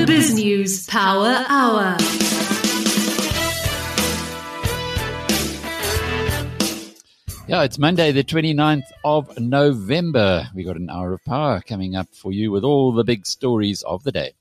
The Biz News Power Hour. Yeah, it's Monday, the 29th of November. We got an hour of power coming up for you with all the big stories of the day.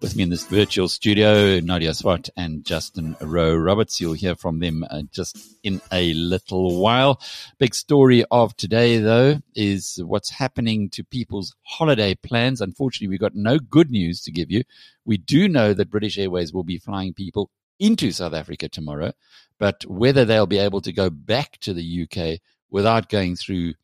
With me in this virtual studio, Nadia Swart and Justin Rowe Roberts. You'll hear from them uh, just in a little while. Big story of today, though, is what's happening to people's holiday plans. Unfortunately, we've got no good news to give you. We do know that British Airways will be flying people into South Africa tomorrow, but whether they'll be able to go back to the UK without going through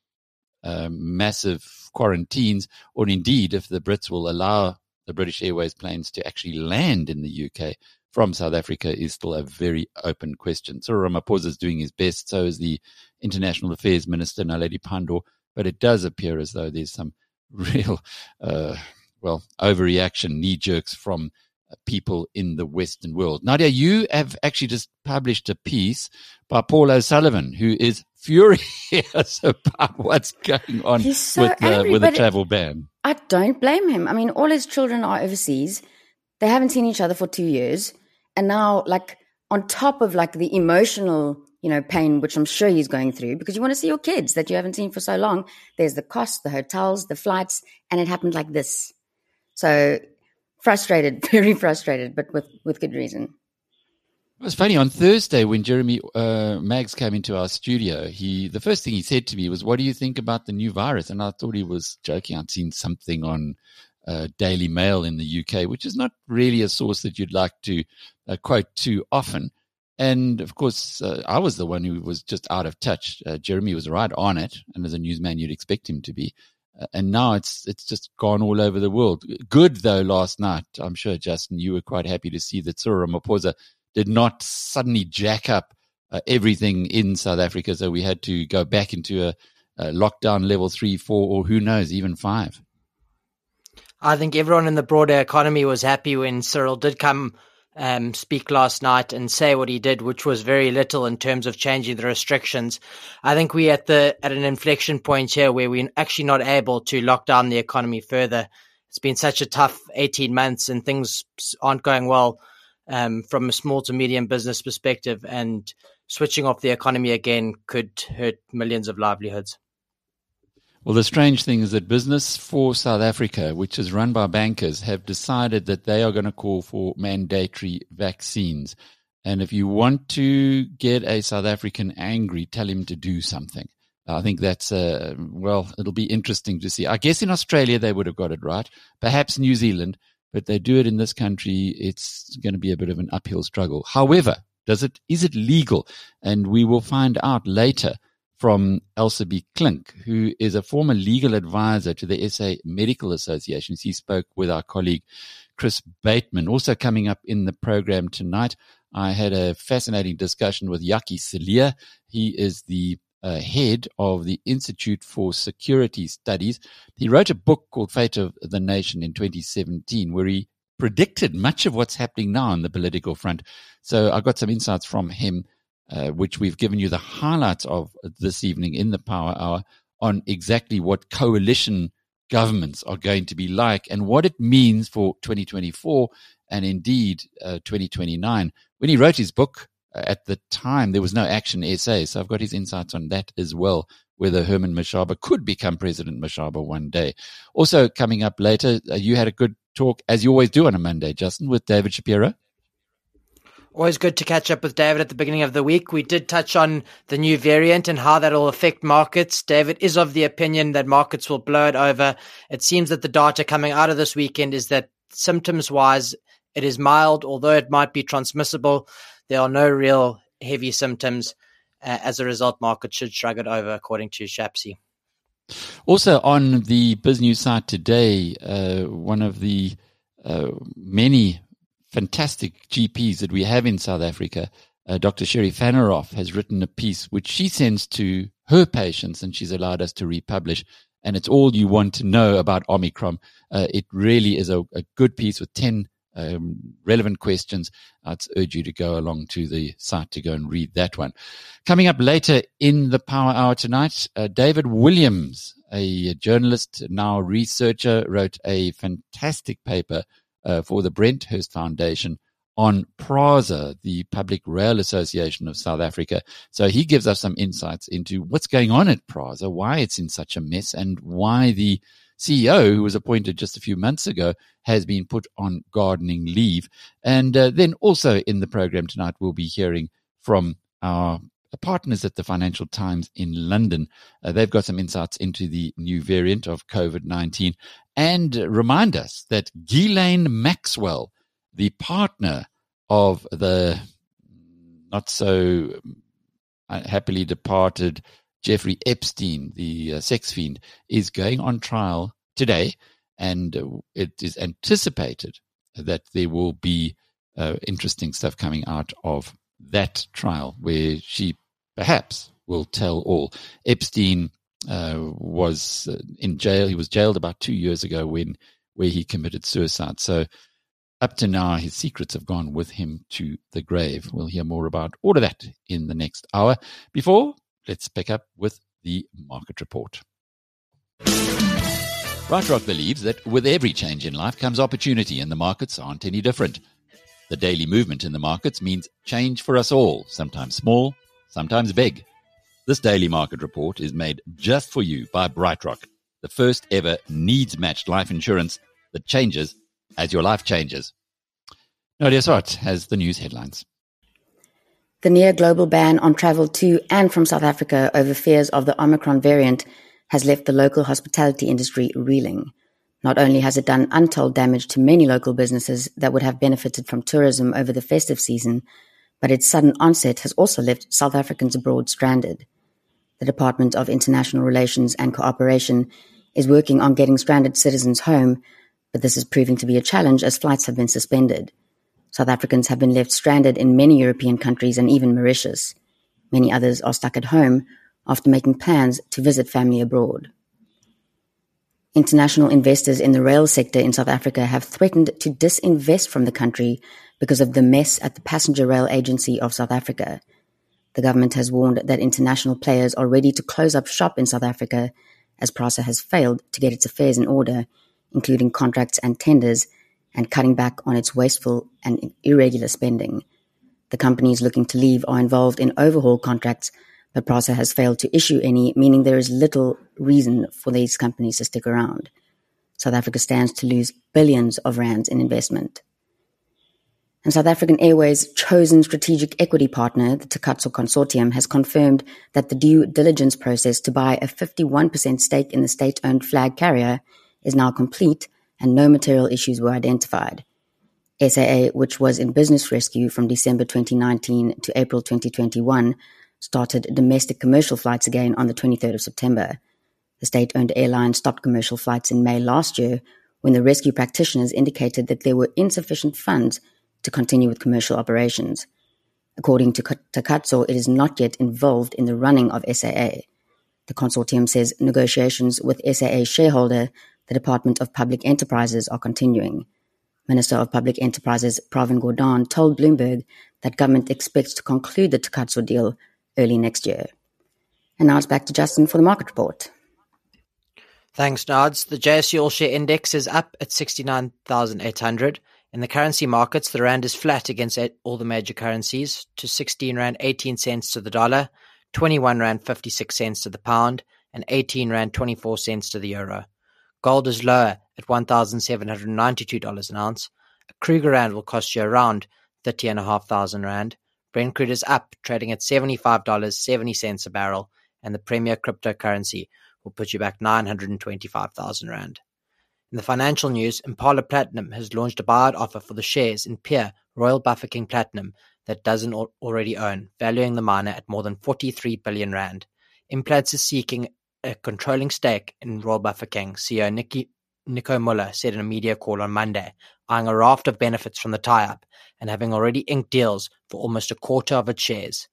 um, massive quarantines, or indeed if the Brits will allow the British Airways planes to actually land in the UK from South Africa is still a very open question. Cyril Ramaphosa is doing his best, so is the International Affairs Minister, Naledi Pandor, but it does appear as though there's some real, uh, well, overreaction, knee jerks from people in the Western world. Nadia, you have actually just published a piece by Paul O'Sullivan, who is furious about what's going on so with, the, angry, with the travel ban. I don't blame him. I mean, all his children are overseas. They haven't seen each other for two years. And now, like, on top of like the emotional, you know, pain, which I'm sure he's going through because you want to see your kids that you haven't seen for so long. There's the cost, the hotels, the flights, and it happened like this. So frustrated, very frustrated, but with, with good reason. It was funny on Thursday when Jeremy uh, Maggs came into our studio. He the first thing he said to me was, "What do you think about the new virus?" And I thought he was joking. I'd seen something on uh, Daily Mail in the UK, which is not really a source that you'd like to uh, quote too often. And of course, uh, I was the one who was just out of touch. Uh, Jeremy was right on it, and as a newsman, you'd expect him to be. And now it's it's just gone all over the world. Good though. Last night, I'm sure Justin, you were quite happy to see that Cyril Ramaphosa did not suddenly jack up uh, everything in South Africa, so we had to go back into a, a lockdown level three, four, or who knows, even five. I think everyone in the broader economy was happy when Cyril did come um, speak last night and say what he did, which was very little in terms of changing the restrictions. I think we're at the at an inflection point here where we're actually not able to lock down the economy further. It's been such a tough 18 months and things aren't going well um, from a small to medium business perspective, and switching off the economy again could hurt millions of livelihoods. Well, the strange thing is that Business for South Africa, which is run by bankers, have decided that they are going to call for mandatory vaccines. And if you want to get a South African angry, tell him to do something. I think that's, uh, well, it'll be interesting to see. I guess in Australia they would have got it right, perhaps New Zealand, but they do it in this country. It's going to be a bit of an uphill struggle. However, does it, is it legal? And we will find out later from Elsabé Klinck, who is a former legal advisor to the SA Medical Association. He spoke with our colleague Chris Bateman. Also coming up in the program tonight, I had a fascinating discussion with Jakkie Cilliers. He is the uh, head of the Institute for Security Studies. He wrote a book called Fate of the Nation in 2017, where he predicted much of what's happening now on the political front. So I got some insights from him uh, which we've given you the highlights of this evening in the Power Hour on exactly what coalition governments are going to be like and what it means for 2024 and indeed uh, 2029. When he wrote his book uh, at the time, there was no ActionSA. so I've got his insights on that as well. Whether Herman Mashaba could become President Mashaba one day. Also, coming up later, uh, you had a good talk, as you always do on a Monday, Justin, with David Shapiro. Always good to catch up with David at the beginning of the week. We did touch on the new variant and how that'll affect markets. David is of the opinion that markets will blow it over. It seems that the data coming out of this weekend is that symptoms wise, it is mild, although it might be transmissible. There are no real heavy symptoms. Uh, as a result, markets should shrug it over, according to Shapsy. Also on the BizNews site today, uh, one of the uh, many fantastic GPs that we have in South Africa, uh, Dr. Sherry Fanaroff has written a piece which she sends to her patients and she's allowed us to republish. And it's all you want to know about Omicron. Uh, it really is a, a, good piece with 10 um, relevant questions. I'd urge you to go along to the site to go and read that one. Coming up later in the Power Hour tonight, uh, David Williams a journalist, now researcher, wrote a fantastic paper uh, for the Brenthurst Foundation on PRASA, the Public Rail Association of South Africa. So he gives us some insights into what's going on at PRASA, why it's in such a mess, and why the CEO, who was appointed just a few months ago, has been put on gardening leave. And uh, then also in the program tonight, we'll be hearing from our partners at the Financial Times in London. Uh, they've got some insights into the new variant of COVID 19 and remind us that Ghislaine Maxwell, the partner of the not so uh, happily departed Jeffrey Epstein, the uh, sex fiend, is going on trial today, and uh, it is anticipated that there will be uh, interesting stuff coming out of that trial where she perhaps will tell all. Epstein was uh, in jail. He was jailed about two years ago when where he committed suicide. So up to now, his secrets have gone with him to the grave. We'll hear more about all of that in the next hour. Before, let's pick up with the market report. BrightRock believes that with every change in life comes opportunity, and the markets aren't any different. The daily movement in the markets means change for us all, sometimes small, sometimes big. This daily market report is made just for you by BrightRock, the first ever needs matched life insurance that changes as your life changes. Nadia Swart has the news headlines. The near global ban on travel to and from South Africa over fears of the Omicron variant has left the local hospitality industry reeling. Not only has it done untold damage to many local businesses that would have benefited from tourism over the festive season, but its sudden onset has also left South Africans abroad stranded. The Department of International Relations and Cooperation is working on getting stranded citizens home but this is proving to be a challenge as flights have been suspended. South Africans have been left stranded in many European countries and even Mauritius. Many others are stuck at home after making plans to visit family abroad. International investors in the rail sector in South Africa have threatened to disinvest from the country because of the mess at the Passenger Rail Agency of South Africa. The government has warned that international players are ready to close up shop in South Africa as PRASA has failed to get its affairs in order including contracts and tenders, and cutting back on its wasteful and irregular spending. The companies looking to leave are involved in overhaul contracts, but PRASA has failed to issue any, meaning there is little reason for these companies to stick around. South Africa stands to lose billions of rands in investment. And South African Airways' chosen strategic equity partner, the Takatso Consortium, has confirmed that the due diligence process to buy a 51% stake in the state owned flag carrier is now complete and no material issues were identified. SAA, which was in business rescue from December 2019 to April 2021, started domestic commercial flights again on the 23rd of September. The state owned airline stopped commercial flights in May last year when the rescue practitioners indicated that there were insufficient funds to continue with commercial operations. According to Takatso, it is not yet involved in the running of SAA. The consortium says negotiations with SAA shareholder the Department of Public Enterprises are continuing. Minister of Public Enterprises Pravin Gordhan told Bloomberg that government expects to conclude the Takatso deal early next year. And now it's back to Justin for the market report. Thanks, Nods. The JSE All Share Index is up at 69,800. In the currency markets, the rand is flat against all the major currencies to 16 rand 18 cents to the dollar, 21 rand 56 cents to the pound, and 18 rand 24 cents to the euro. Gold is lower at $1,792 an ounce. A Kruger Rand will cost you around 30,500 Rand. Brent crude is up, trading at $75.70 a barrel, and the premier cryptocurrency will put you back 925,000 Rand. In the financial news, Impala Platinum has launched a buyout offer for the shares in peer Royal Bafokeng Platinum that doesn't already own, valuing the miner at more than 43 billion rand. Implats is seeking a controlling stake in Royal Bafokeng, CEO Nico Muller said in a media call on Monday, eyeing a raft of benefits from the tie-up and having already inked deals for almost a quarter of its shares.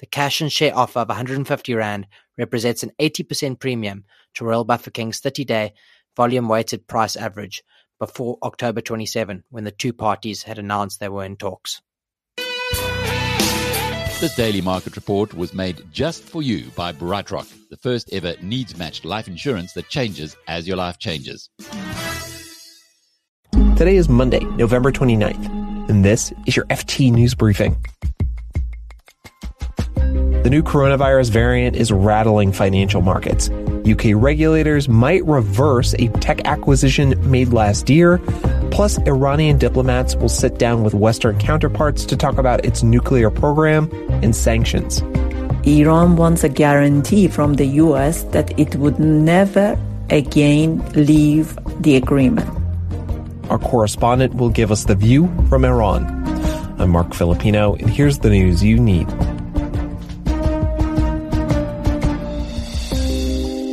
The cash and share offer of 150 Rand represents an 80% premium to Royal Bafokeng's 30-day volume-weighted price average before October 27, when the two parties had announced they were in talks. This daily market report was made just for you by BrightRock, the first ever needs matched life insurance that changes as your life changes. Today is Monday, November 29th, and this is your FT News Briefing. The new coronavirus variant is rattling financial markets. UK regulators might reverse a tech acquisition made last year. Plus, Iranian diplomats will sit down with Western counterparts to talk about its nuclear program and sanctions. Iran wants a guarantee from the US that it would never again leave the agreement. Our correspondent will give us the view from Iran. I'm Marc Filippino, and here's the news you need.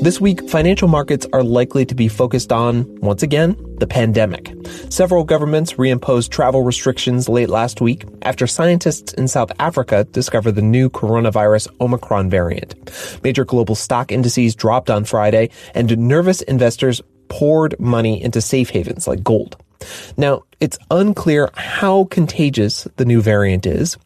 This week, financial markets are likely to be focused on, once again, the pandemic. Several governments reimposed travel restrictions late last week after scientists in South Africa discovered the new coronavirus Omicron variant. Major global stock indices dropped on Friday, and nervous investors poured money into safe havens like gold. Now, it's unclear how contagious the new variant is.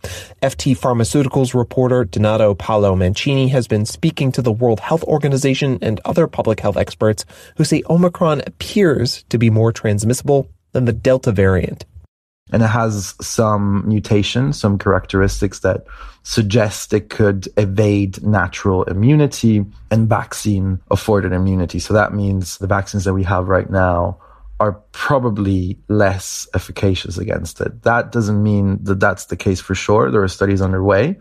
FT Pharmaceuticals reporter Donato Paolo Mancini has been speaking to the World Health Organization and other public health experts who say Omicron appears to be more transmissible than the Delta variant. And it has some mutations, some characteristics that suggest it could evade natural immunity and vaccine afforded immunity. So that means the vaccines that we have right now are probably less efficacious against it. That doesn't mean that that's the case for sure. There are studies underway,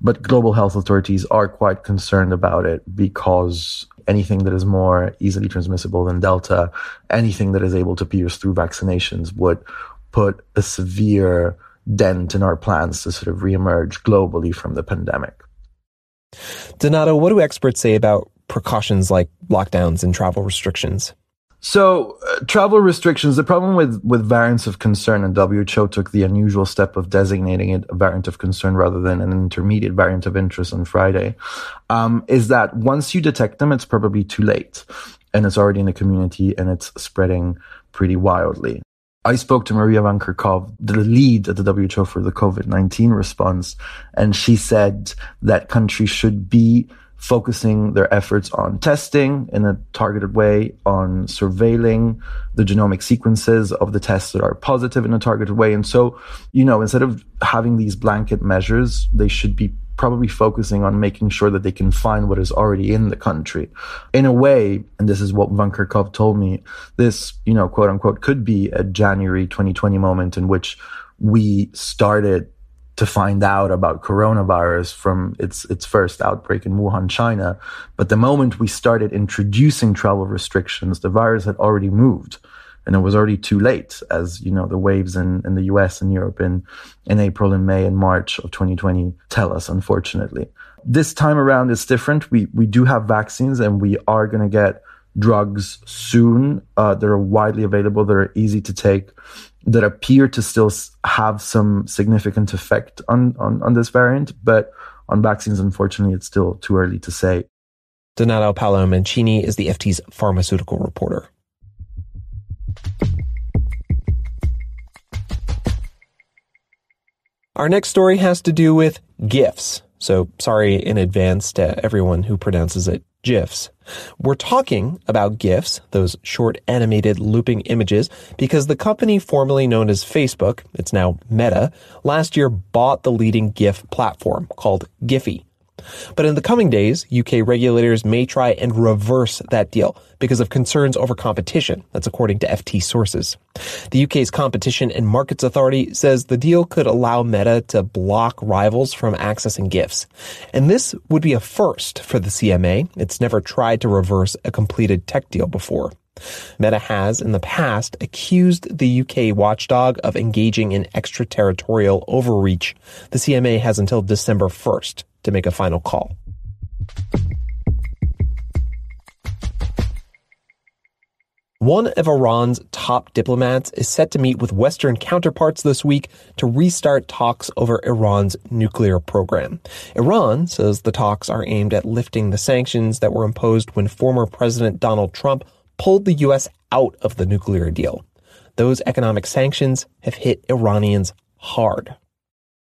but global health authorities are quite concerned about it because anything that is more easily transmissible than Delta, anything that is able to pierce through vaccinations would put a severe dent in our plans to sort of reemerge globally from the pandemic. Donato, what do experts say about precautions like lockdowns and travel restrictions? So, uh, travel restrictions, the problem with, with variants of concern, and WHO took the unusual step of designating it a variant of concern rather than an intermediate variant of interest on Friday, um, is that once you detect them, it's probably too late. And it's already in the community and it's spreading pretty wildly. I spoke to Maria Van Kerkhove, the lead at the WHO for the COVID-19 response, and she said that countries should be focusing their efforts on testing in a targeted way, on surveilling the genomic sequences of the tests that are positive in a targeted way. And so, you know, instead of having these blanket measures, they should be probably focusing on making sure that they can find what is already in the country. In a way, and this is what Van Kerkhove told me, this, you know, quote unquote, could be a January 2020 moment in which we started to find out about coronavirus from its its first outbreak in Wuhan, China. But the moment we started introducing travel restrictions, the virus had already moved. And it was already too late, as you know, the waves in, in the US and Europe in, in April and May and March of 2020 tell us, unfortunately. This time around is different. We we do have vaccines and we are gonna get drugs soon uh, that are widely available, that are easy to take that appear to still have some significant effect on, on, on this variant, but on vaccines, unfortunately, it's still too early to say. Donato Paolo Mancini is the FT's pharmaceutical reporter. Our next story has to do with GIFs. So sorry in advance to everyone who pronounces it GIFs. We're talking about GIFs, those short animated looping images, because the company formerly known as Facebook, it's now Meta, last year bought the leading GIF platform called Giphy. But in the coming days, UK regulators may try and reverse that deal because of concerns over competition. That's according to FT sources. The UK's Competition and Markets Authority says the deal could allow Meta to block rivals from accessing GIFs. And this would be a first for the CMA. It's never tried to reverse a completed tech deal before. Meta has, in the past, accused the UK watchdog of engaging in extraterritorial overreach. The CMA has until December 1st to make a final call. One of Iran's top diplomats is set to meet with Western counterparts this week to restart talks over Iran's nuclear program. Iran says the talks are aimed at lifting the sanctions that were imposed when former President Donald Trump pulled the U.S. out of the nuclear deal. Those economic sanctions have hit Iranians hard.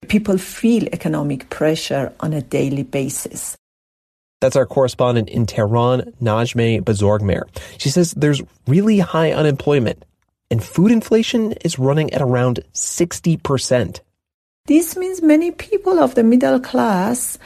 People feel economic pressure on a daily basis. That's our correspondent in Tehran, Najmeh Bozorgmehr. She says there's really high unemployment and food inflation is running at around 60%. This means many people of the middle class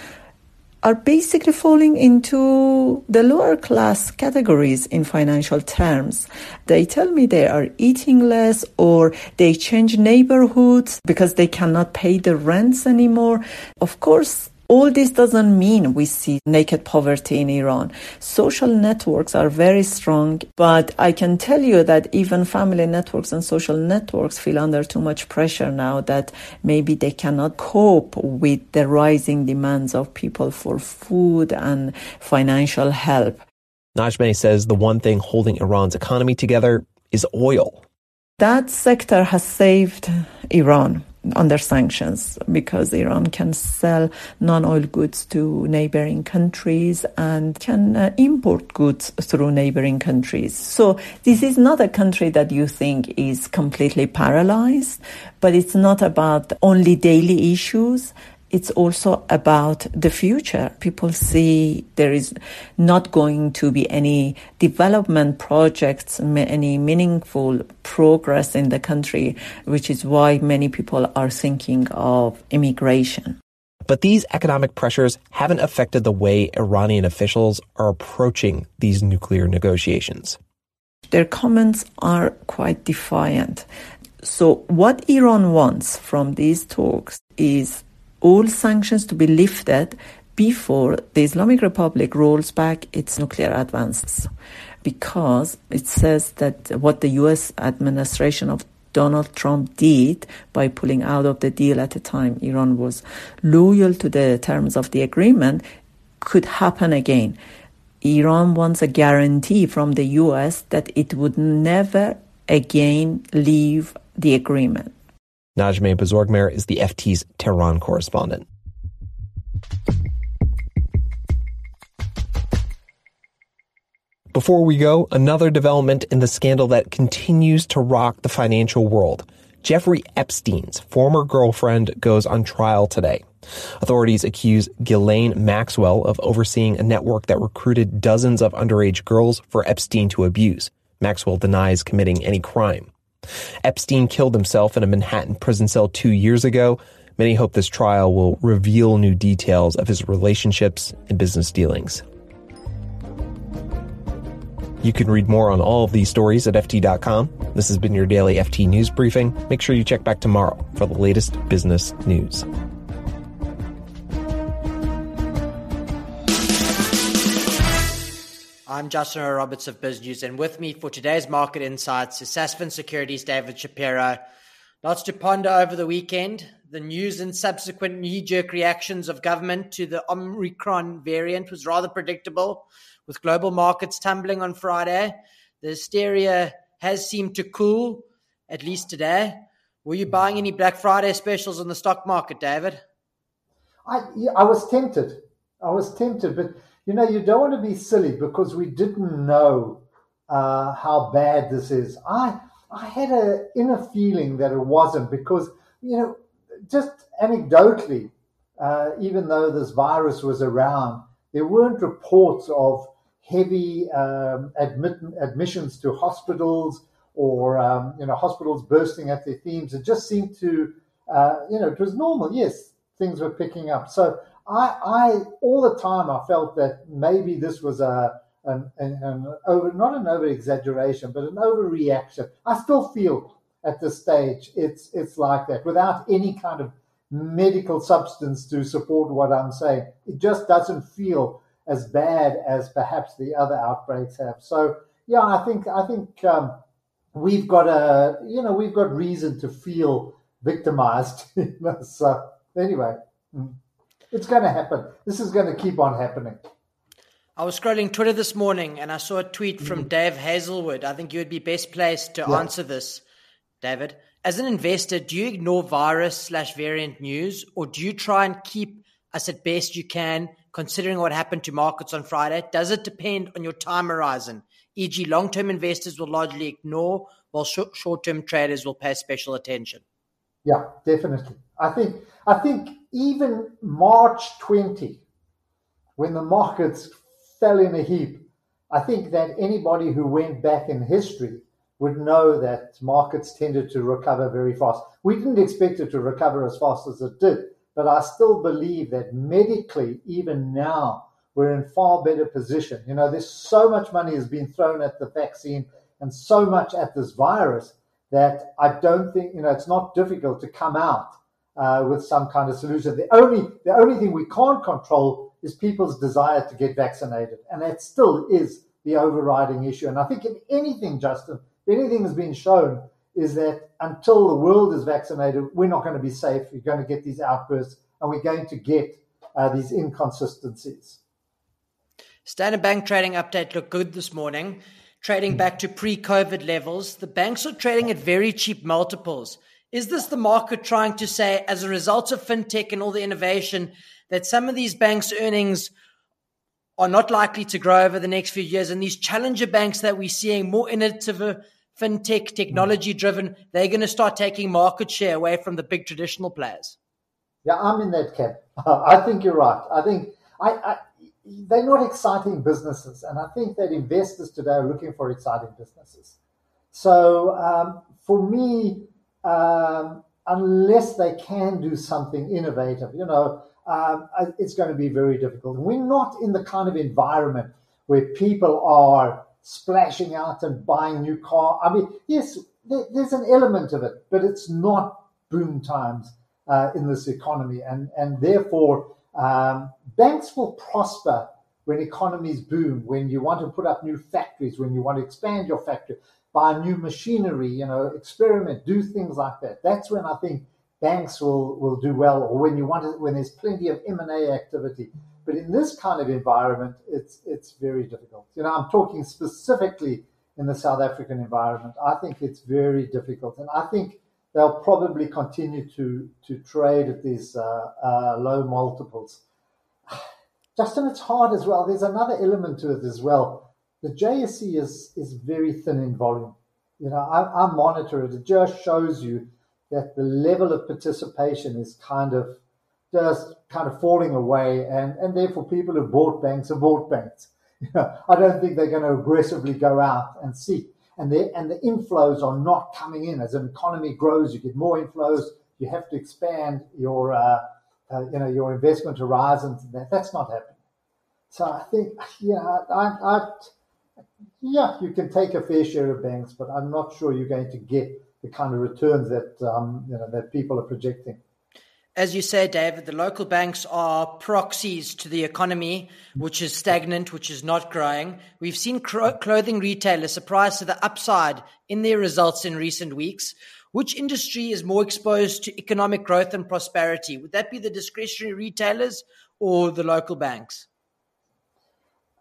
are basically falling into the lower class categories in financial terms. They tell me they are eating less or they change neighborhoods because they cannot pay the rents anymore. Of course, all this doesn't mean we see naked poverty in Iran. Social networks are very strong, but I can tell you that even family networks and social networks feel under too much pressure now that maybe they cannot cope with the rising demands of people for food and financial help. Najmeh says the one thing holding Iran's economy together is oil. That sector has saved Iran under sanctions because Iran can sell non-oil goods to neighboring countries and can uh, import goods through neighboring countries. So this is not a country that you think is completely paralyzed, but it's not about only daily issues it's also about the future. People see there is not going to be any development projects, any meaningful progress in the country, which is why many people are thinking of immigration. But these economic pressures haven't affected the way Iranian officials are approaching these nuclear negotiations. Their comments are quite defiant. So, what Iran wants from these talks is all sanctions to be lifted before the Islamic Republic rolls back its nuclear advances. Because it says that what the US administration of Donald Trump did by pulling out of the deal at the time Iran was loyal to the terms of the agreement could happen again. Iran wants a guarantee from the US that it would never again leave the agreement. Najmeh Bozorgmehr is the FT's Tehran correspondent. Before we go, another development in the scandal that continues to rock the financial world. Jeffrey Epstein's former girlfriend goes on trial today. Authorities accuse Ghislaine Maxwell of overseeing a network that recruited dozens of underage girls for Epstein to abuse. Maxwell denies committing any crime. Epstein killed himself in a Manhattan prison cell two years ago. Many hope this trial will reveal new details of his relationships and business dealings. You can read more on all of these stories at FT.com. This has been your daily FT News Briefing. Make sure you check back tomorrow for the latest business news. I'm Justin Roberts of Biz News, and with me for today's market insights is Sasfin Securities' David Shapiro. Lots to ponder over the weekend. The news and subsequent knee-jerk reactions of government to the Omicron variant was rather predictable, with global markets tumbling on Friday. The hysteria has seemed to cool, at least today. Were you buying any Black Friday specials on the stock market, David? I, I was tempted. I was tempted, but you know, you don't want to be silly because we didn't know uh, how bad this is. I I had an inner feeling that it wasn't because you know, just anecdotally, uh, even though this virus was around, there weren't reports of heavy um, admit, admissions to hospitals or um, you know hospitals bursting at their seams. It just seemed to uh, you know it was normal. Yes, things were picking up. So I, I all the time I felt that maybe this was a an, an, an over not an over exaggeration, but an overreaction. I still feel at this stage it's it's like that without any kind of medical substance to support what I'm saying. It just doesn't feel as bad as perhaps the other outbreaks have. So yeah, I think I think um, we've got a you know we've got reason to feel victimized. so anyway. Mm. It's going to happen. This is going to keep on happening. I was scrolling Twitter this morning and I saw a tweet from mm. Dave Hazelwood. I think you would be best placed to yeah. answer this, David. As an investor, do you ignore virus slash variant news or do you try and keep us at best you can considering what happened to markets on Friday? Does it depend on your time horizon? E.g., long term investors will largely ignore while short term traders will pay special attention. Yeah, definitely. I think I think even March 20, when the markets fell in a heap, I think that anybody who went back in history would know that markets tended to recover very fast. We didn't expect it to recover as fast as it did, but I still believe that medically, even now, we're in far better position. You know, there's so much money has been thrown at the vaccine and so much at this virus that I don't think you know it's not difficult to come out uh, with some kind of solution. The only the only thing we can't control is people's desire to get vaccinated, and that still is the overriding issue. And I think if anything, Justin, if anything has been shown is that until the world is vaccinated, we're not going to be safe. We're going to get these outbursts, and we're going to get uh, these inconsistencies. Standard Bank trading update looked good this morning, trading back to pre COVID levels. The banks are trading at very cheap multiples. Is this the market trying to say, as a result of fintech and all the innovation, that some of these banks' earnings are not likely to grow over the next few years? And these challenger banks that we're seeing, more innovative, fintech, technology driven, they're going to start taking market share away from the big traditional players? Yeah, I'm in that camp. I think you're right. I think I, I they're not exciting businesses, and I think that investors today are looking for exciting businesses. So um, for me, um, unless they can do something innovative, you know, um, it's going to be very difficult. We're not in the kind of environment where people are splashing out and buying new car. I mean, yes, there's an element of it, but it's not boom times uh, in this economy, and and therefore um, banks will prosper when economies boom, when you want to put up new factories, when you want to expand your factory, buy new machinery, you know, experiment, do things like that. That's when I think banks will, will do well, or when you want to, when there's plenty of M&A activity. But in this kind of environment, it's it's very difficult. You know, I'm talking specifically in the South African environment. I think it's very difficult, and I think they'll probably continue to to trade at these uh, uh, low multiples. Justin, it's hard as well. There's another element to it as well. The JSE is is very thin in volume. You know, I, I monitor it. It just shows you that the level of participation is kind of just kind of falling away, and and therefore people who bought banks have bought banks. You know, I don't think they're going to aggressively go out and seek and the and the inflows are not coming in. As an economy grows, you get more inflows. You have to expand your uh, uh, you know your investment horizons. That that's not happening. So I think yeah, I, I yeah, you can take a fair share of banks, but I'm not sure you're going to get the kind of returns that um, you know that people are projecting as you say, David, the local banks are proxies to the economy, which is stagnant, which is not growing. We've seen clothing retailers surprise to the upside in their results in recent weeks. Which industry is more exposed to economic growth and prosperity? Would that be the discretionary retailers or the local banks?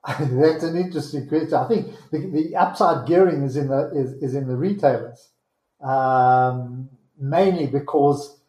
That's an interesting question. I think the, the upside gearing is in the is, is in the retailers, um, mainly because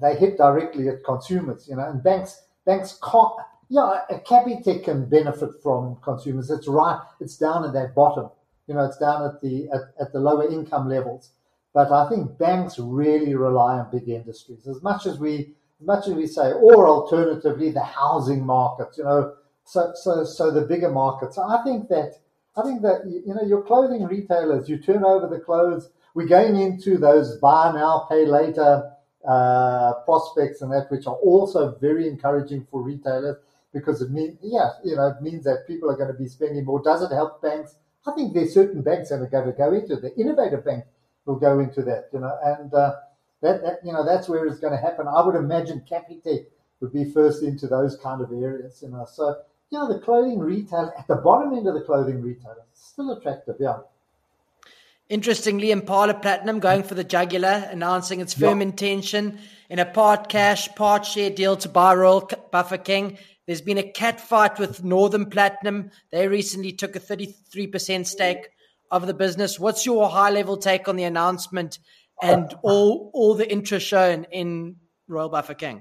they hit directly at consumers, you know, and banks banks can't. Yeah, a Capitec can benefit from consumers. It's right. It's down at that bottom. You know, it's down at the at, at the lower income levels. But I think banks really rely on big industries as much as we as much as we say, or alternatively the housing markets. You know, so so so the bigger markets. I think that I think that you know your clothing retailers, you turn over the clothes. We're going into those buy now, pay later uh, prospects and that, which are also very encouraging for retailers because it means, yeah, you know, it means that people are going to be spending more. Does it help banks? I think there's certain banks that are going to go into it. The innovative bank will go into that, you know, and uh, that, that, you know, that's where it's going to happen. I would imagine Capitec would be first into those kind of areas, you know. So, you know, the clothing retail at the bottom end of the clothing retail is still attractive, yeah. Interestingly, Impala Platinum going for the jugular, announcing its firm yep. intention in a part cash, part share deal to buy Royal Bafokeng. There's been a cat fight with Northam Platinum. They recently took a 33% stake of the business. What's your high level take on the announcement and uh, uh. all all the interest shown in Royal Bafokeng?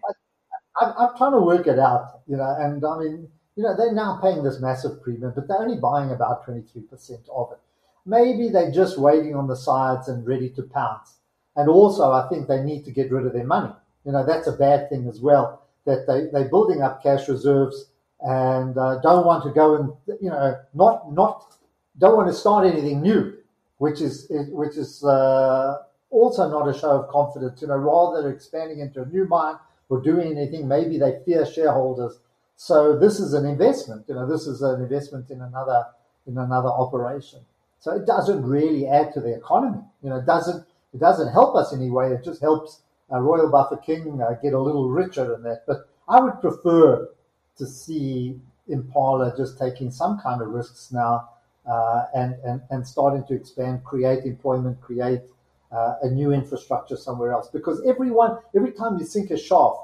I, am trying to work it out, you know, and I mean, you know, they're now paying this massive premium, but they're only buying about 23% of it. Maybe they're just waiting on the sides and ready to pounce. And also, I think they need to get rid of their money. You know, that's a bad thing as well, that they, they're building up cash reserves and uh, don't want to go and, you know, not, not, don't want to start anything new, which is, which is, uh, also not a show of confidence, you know, rather expanding into a new mine or doing anything, maybe they fear shareholders. So this is an investment, you know, this is an investment in another, in another operation. So it doesn't really add to the economy, you know, it doesn't, it doesn't help us anyway. It just helps uh, Royal Bafokeng uh, get a little richer than that. But I would prefer to see Impala just taking some kind of risks now uh, and, and, and starting to expand, create employment, create uh, a new infrastructure somewhere else. Because everyone, every time you sink a shaft,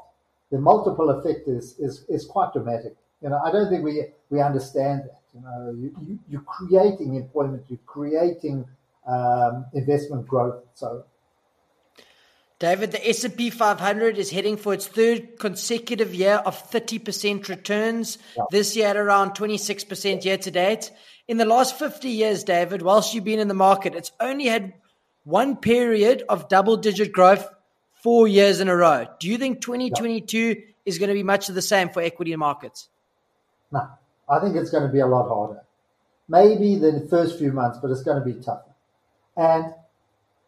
the multiple effect is, is, is quite dramatic. You know, I don't think we, we understand that. You know, you, you, you're creating employment, you're creating um, investment growth. So, David, the S&P 500 is heading for its third consecutive year of 30% returns. Yeah. This year at around 26% year to date. In the last 50 years, David, whilst you've been in the market, it's only had one period of double digit growth four years in a row. Do you think 2022 yeah. is going to be much of the same for equity markets? No, I think it's going to be a lot harder. Maybe the first few months, but it's going to be tougher. And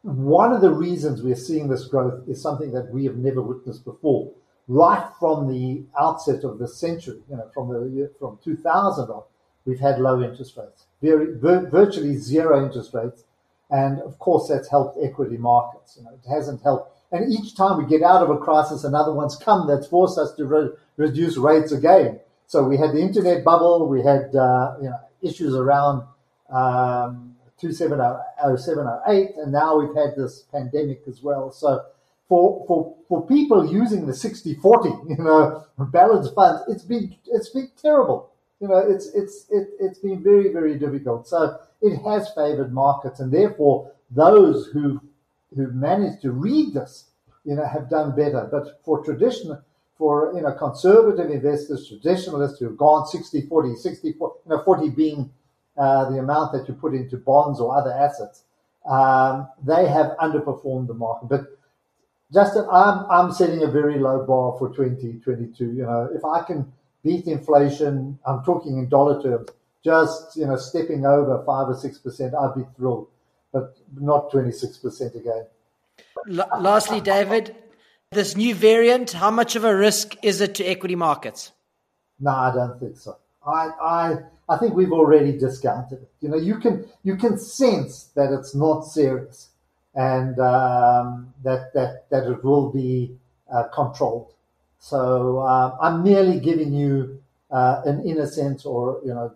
one of the reasons we're seeing this growth is something that we have never witnessed before. Right from the outset of the century, you know, from the from 2000 on, we've had low interest rates, very vir- virtually zero interest rates, and of course that's helped equity markets. You know, it hasn't helped. And each time we get out of a crisis, another one's come that's forced us to re- reduce rates again. So we had the internet bubble, we had uh, you know issues around. Um, 270708, and now we've had this pandemic as well. So for for for people using the 60-40, you know, balance funds, it's been it's been terrible. You know, it's it's it, it's been very very difficult. So it has favoured markets, and therefore those who who managed to read this, you know, have done better. But for traditional for you know conservative investors, traditionalists who've gone 60-40, 60 you know, 40 being uh, the amount that you put into bonds or other assets, um, they have underperformed the market. But Justin, I'm I'm setting a very low bar for 2022. You know, if I can beat inflation, I'm talking in dollar terms, just you know stepping over five or six percent, I'd be thrilled. But not 26 percent again. L- lastly, David, this new variant, how much of a risk is it to equity markets? No, I don't think so. I I I think we've already discounted it. You know, you can you can sense that it's not serious, and um, that that that it will be uh, controlled. So uh, I'm merely giving you uh, an inner sense, or you know,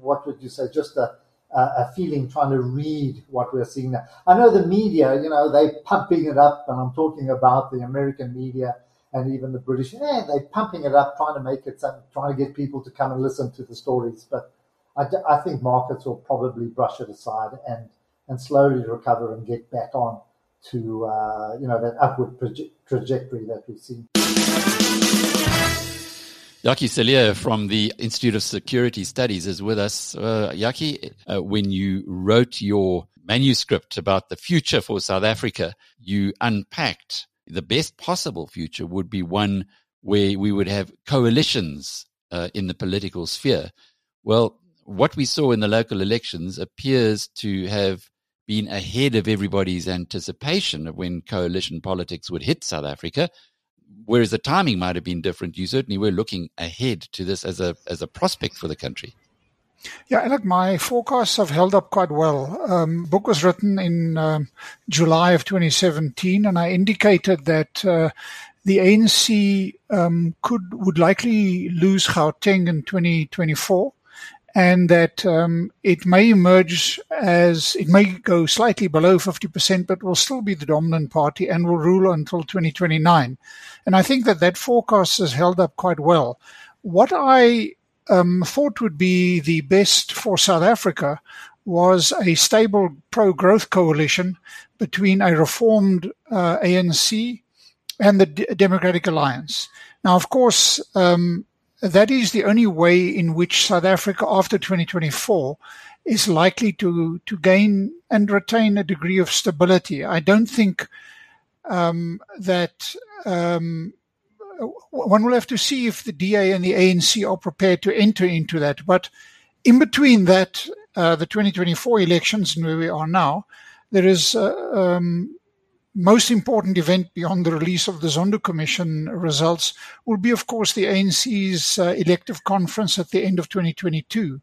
what would you say? Just a a feeling trying to read what we're seeing now. I know the media, you know, they're pumping it up, and I'm talking about the American media and even the British, yeah, they're pumping it up, trying to make it, trying to get people to come and listen to the stories. But I, I think markets will probably brush it aside and and slowly recover and get back on to uh, you know that upward trajectory that we've seen. Jakkie Cilliers from the Institute of Security Studies is with us. Uh, Jakkie, uh, when you wrote your manuscript about the future for South Africa, you unpacked the best possible future would be one where we would have coalitions uh, in the political sphere. Well, what we saw in the local elections appears to have been ahead of everybody's anticipation of when coalition politics would hit South Africa. Whereas the timing might have been different, you certainly were looking ahead to this as a as a prospect for the country. Yeah, look, my forecasts have held up quite well. Um, book was written in um, July of 2017, and I indicated that uh, the ANC um, could would likely lose Gauteng in 2024, and that um, it may emerge as it may go slightly below 50%, but will still be the dominant party and will rule until 2029. And I think that that forecast has held up quite well. What I um, thought would be the best for South Africa was a stable pro growth coalition between a reformed uh, ANC and the D- Democratic Alliance. Now, of course, um, that is the only way in which South Africa after 2024 is likely to, to gain and retain a degree of stability. I don't think um, that um, one will have to see if the DA and the ANC are prepared to enter into that. But in between that, uh, the 2024 elections and where we are now, there is uh, um, most important event beyond the release of the Zondo Commission results will be, of course, the ANC's uh, elective conference at the end of 2022.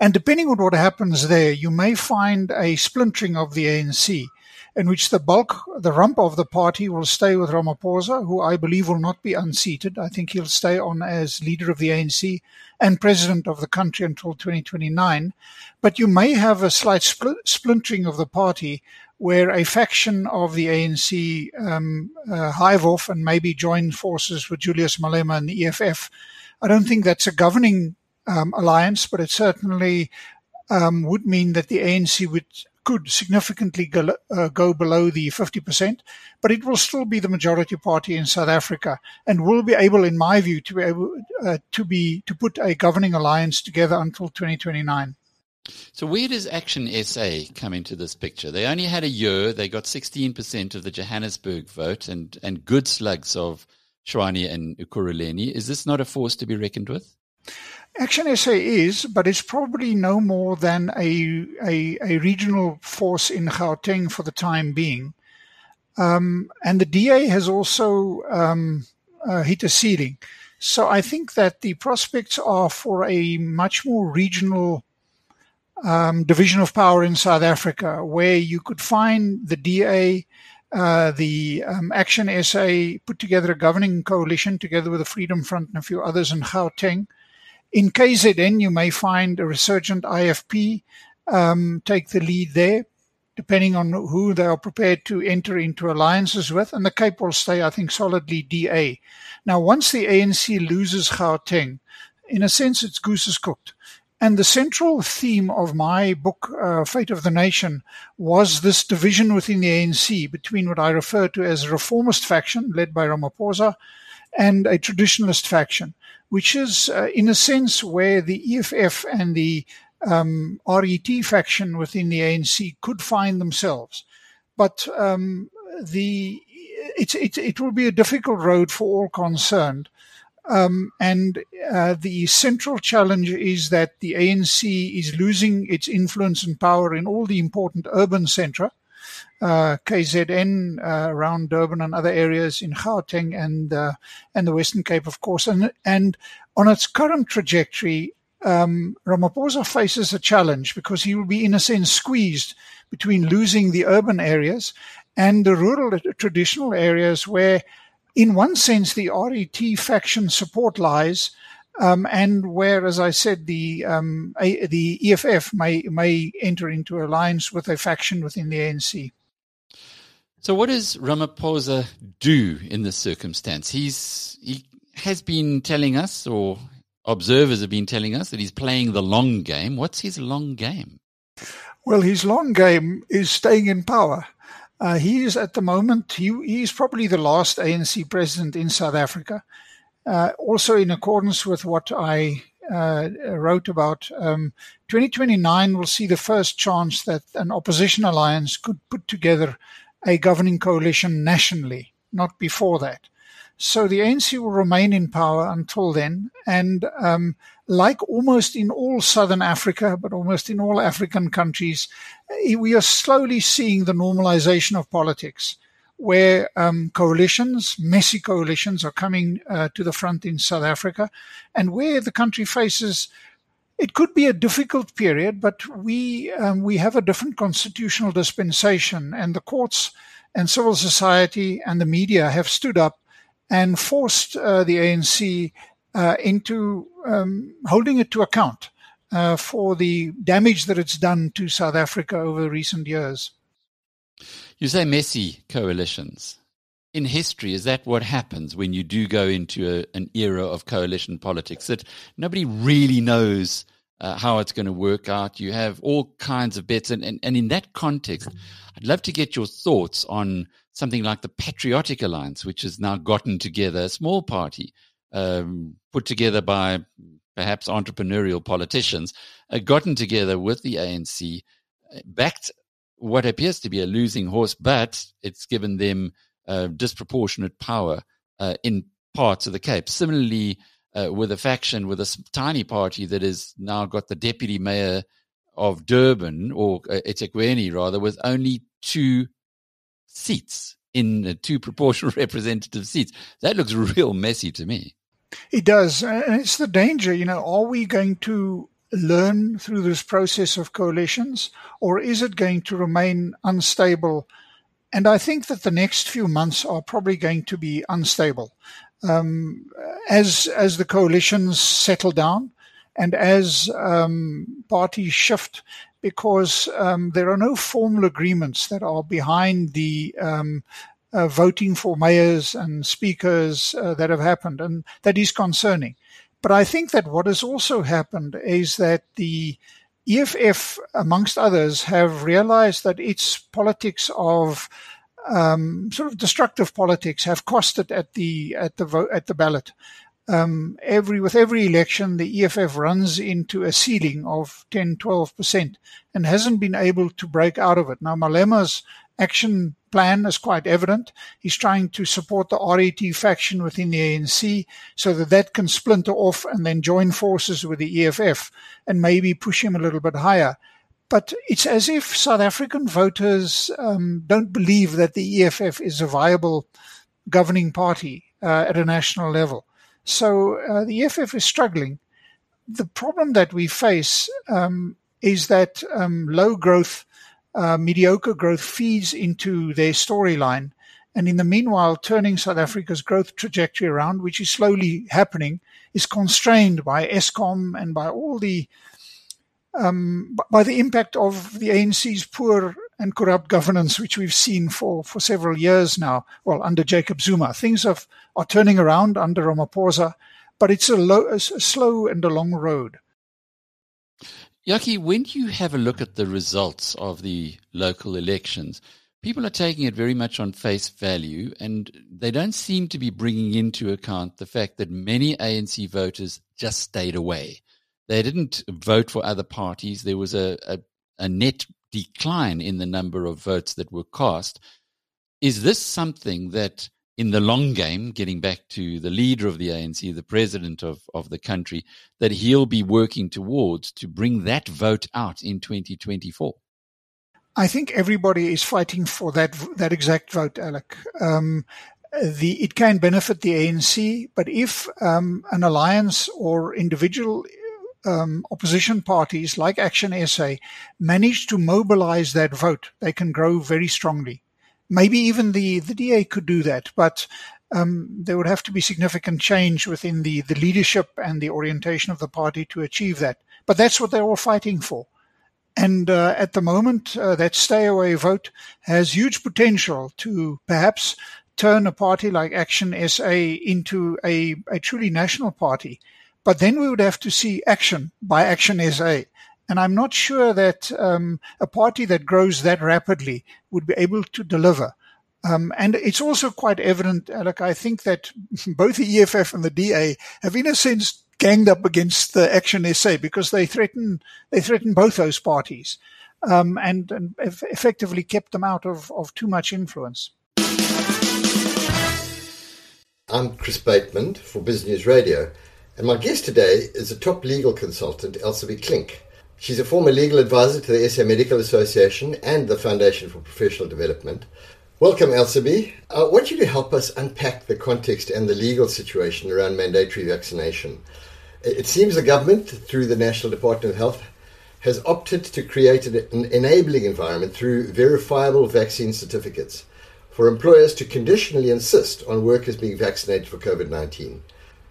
And depending on what happens there, you may find a splintering of the ANC in which the bulk, the rump of the party will stay with Ramaphosa, who I believe will not be unseated. I think he'll stay on as leader of the ANC and president of the country until 2029. But you may have a slight spl- splintering of the party where a faction of the ANC um, uh, hive off and maybe join forces with Julius Malema and the EFF. I don't think that's a governing um, alliance, but it certainly um, would mean that the ANC would could significantly go, uh, go, below the 50%, but it will still be the majority party in South Africa and will be able, in my view, to be able uh, to be to put a governing alliance together until 2029. So where does Action SA come into this picture? They only had a year. They got 16% of the Johannesburg vote and, and good slugs of Tshwane and Ekurhuleni. Is this not a force to be reckoned with? ActionSA is, but it's probably no more than a, a, a regional force in Gauteng for the time being. Um, and the DA has also um, uh, hit a ceiling. So I think that the prospects are for a much more regional um, division of power in South Africa, where you could find the DA, uh, the um, Action SA put together a governing coalition together with the Freedom Front and a few others in Gauteng. In KZN, you may find a resurgent IFP um, take the lead there, depending on who they are prepared to enter into alliances with. And the Cape will stay, I think, solidly DA. Now, once the ANC loses Gauteng, in a sense, it's goose is cooked. And the central theme of my book, uh, Fate of the Nation, was this division within the ANC between what I refer to as a reformist faction led by Ramaphosa and a traditionalist faction, which is, uh, in a sense, where the EFF and the um, RET faction within the ANC could find themselves. But um, the it, it, it will be a difficult road for all concerned. Um, and uh, the central challenge is that the ANC is losing its influence and power in all the important urban centra, uh, KZN uh, around Durban and other areas in Gauteng and uh, and the Western Cape, of course. And and on its current trajectory, um, Ramaphosa faces a challenge because he will be, in a sense, squeezed between losing the urban areas and the rural traditional areas where in one sense, the RET faction support lies, um, and where, as I said, the um, a, the EFF may may enter into alliance with a faction within the ANC. So, what does Ramaphosa do in this circumstance? He's he has been telling us, or observers have been telling us, that he's playing the long game. What's his long game? Well, his long game is staying in power. Uh, he is at the moment, he, he is probably the last ANC president in South Africa. Uh, also, in accordance with what I uh, wrote about, um, 2029 will see the first chance that an opposition alliance could put together a governing coalition nationally, not before that. So the ANC will remain in power until then. And um, like almost in all Southern Africa, but almost in all African countries, eh, we are slowly seeing the normalization of politics, where um, coalitions, messy coalitions, are coming uh, to the front in South Africa, and where the country faces. It could be a difficult period, but we um, we have a different constitutional dispensation, and the courts and civil society and the media have stood up and forced uh, the ANC uh, into um, holding it to account uh, for the damage that it's done to South Africa over recent years. You say messy coalitions. In history, is that what happens when you do go into a, an era of coalition politics? That nobody really knows uh, how it's going to work out. You have all kinds of bets. And, and, and in that context, I'd love to get your thoughts on something like the Patriotic Alliance, which has now gotten together a small party um, put together by perhaps entrepreneurial politicians, uh, gotten together with the ANC, uh, backed what appears to be a losing horse, but it's given them uh, disproportionate power uh, in parts of the Cape. Similarly, uh, with a faction with a tiny party that has now got the deputy mayor of Durban or uh, eThekwini rather, with only two seats in two proportional representative seats. That looks real messy to me. It does. And it's the danger, you know, are we going to learn through this process of coalitions or is it going to remain unstable? And I think that the next few months are probably going to be unstable. Um, as as the coalitions settle down and as um, parties shift, because um, there are no formal agreements that are behind the um, uh, voting for mayors and speakers uh, that have happened, and that is concerning. But I think that what has also happened is that the EFF, amongst others, have realized that its politics of um, sort of destructive politics have cost it at the at the vote at the ballot. Um, every with every election, the EFF runs into a ceiling of 10, 12 percent, and hasn't been able to break out of it. Now, Malema's action plan is quite evident. He's trying to support the RET faction within the ANC so that that can splinter off and then join forces with the EFF and maybe push him a little bit higher. But it's as if South African voters um, don't believe that the EFF is a viable governing party uh, at a national level. So uh, the EFF is struggling. The problem that we face um, is that um, low growth uh, mediocre growth feeds into their storyline. And in the meanwhile, turning South Africa's growth trajectory around, which is slowly happening, is constrained by Eskom and by all the um, by the impact of the ANC's poor and corrupt governance, which we've seen for, for several years now. Well, under Jacob Zuma, things have, are turning around under Ramaphosa, but it's a, low, a slow and a long road. Jakkie, when you have a look at the results of the local elections, people are taking it very much on face value, and they don't seem to be bringing into account the fact that many ANC voters just stayed away. They didn't vote for other parties. There was a, a, a net decline in the number of votes that were cast. Is this something that in the long game, getting back to the leader of the ANC, the president of, of the country, that he'll be working towards to bring that vote out in 2024? I think everybody is fighting for that that exact vote, Alec. Um, the it can benefit the ANC, but if um, an alliance or individual um, opposition parties like ActionSA manage to mobilize that vote, they can grow very strongly. Maybe even the, the DA could do that, but um, there would have to be significant change within the, the leadership and the orientation of the party to achieve that. But that's what they're all fighting for. And uh, at the moment, uh, that stay away vote has huge potential to perhaps turn a party like Action SA into a, a truly national party. But then we would have to see action by Action SA. And I'm not sure that um, a party that grows that rapidly would be able to deliver. Um, and it's also quite evident, Alec, I think that both the EFF and the DA have, in a sense, ganged up against the Action SA because they threaten they threaten both those parties um, and, and effectively kept them out of, of too much influence. I'm Chris Bateman for BizNews Radio, and my guest today is a top legal consultant, Elsie Klinck. She's a former legal advisor to the SA Medical Association and the Foundation for Professional Development. Welcome, Elsie. Uh, I want you to help us unpack the context and the legal situation around mandatory vaccination. It seems the government, through the National Department of Health, has opted to create an enabling environment through verifiable vaccine certificates for employers to conditionally insist on workers being vaccinated for COVID 19.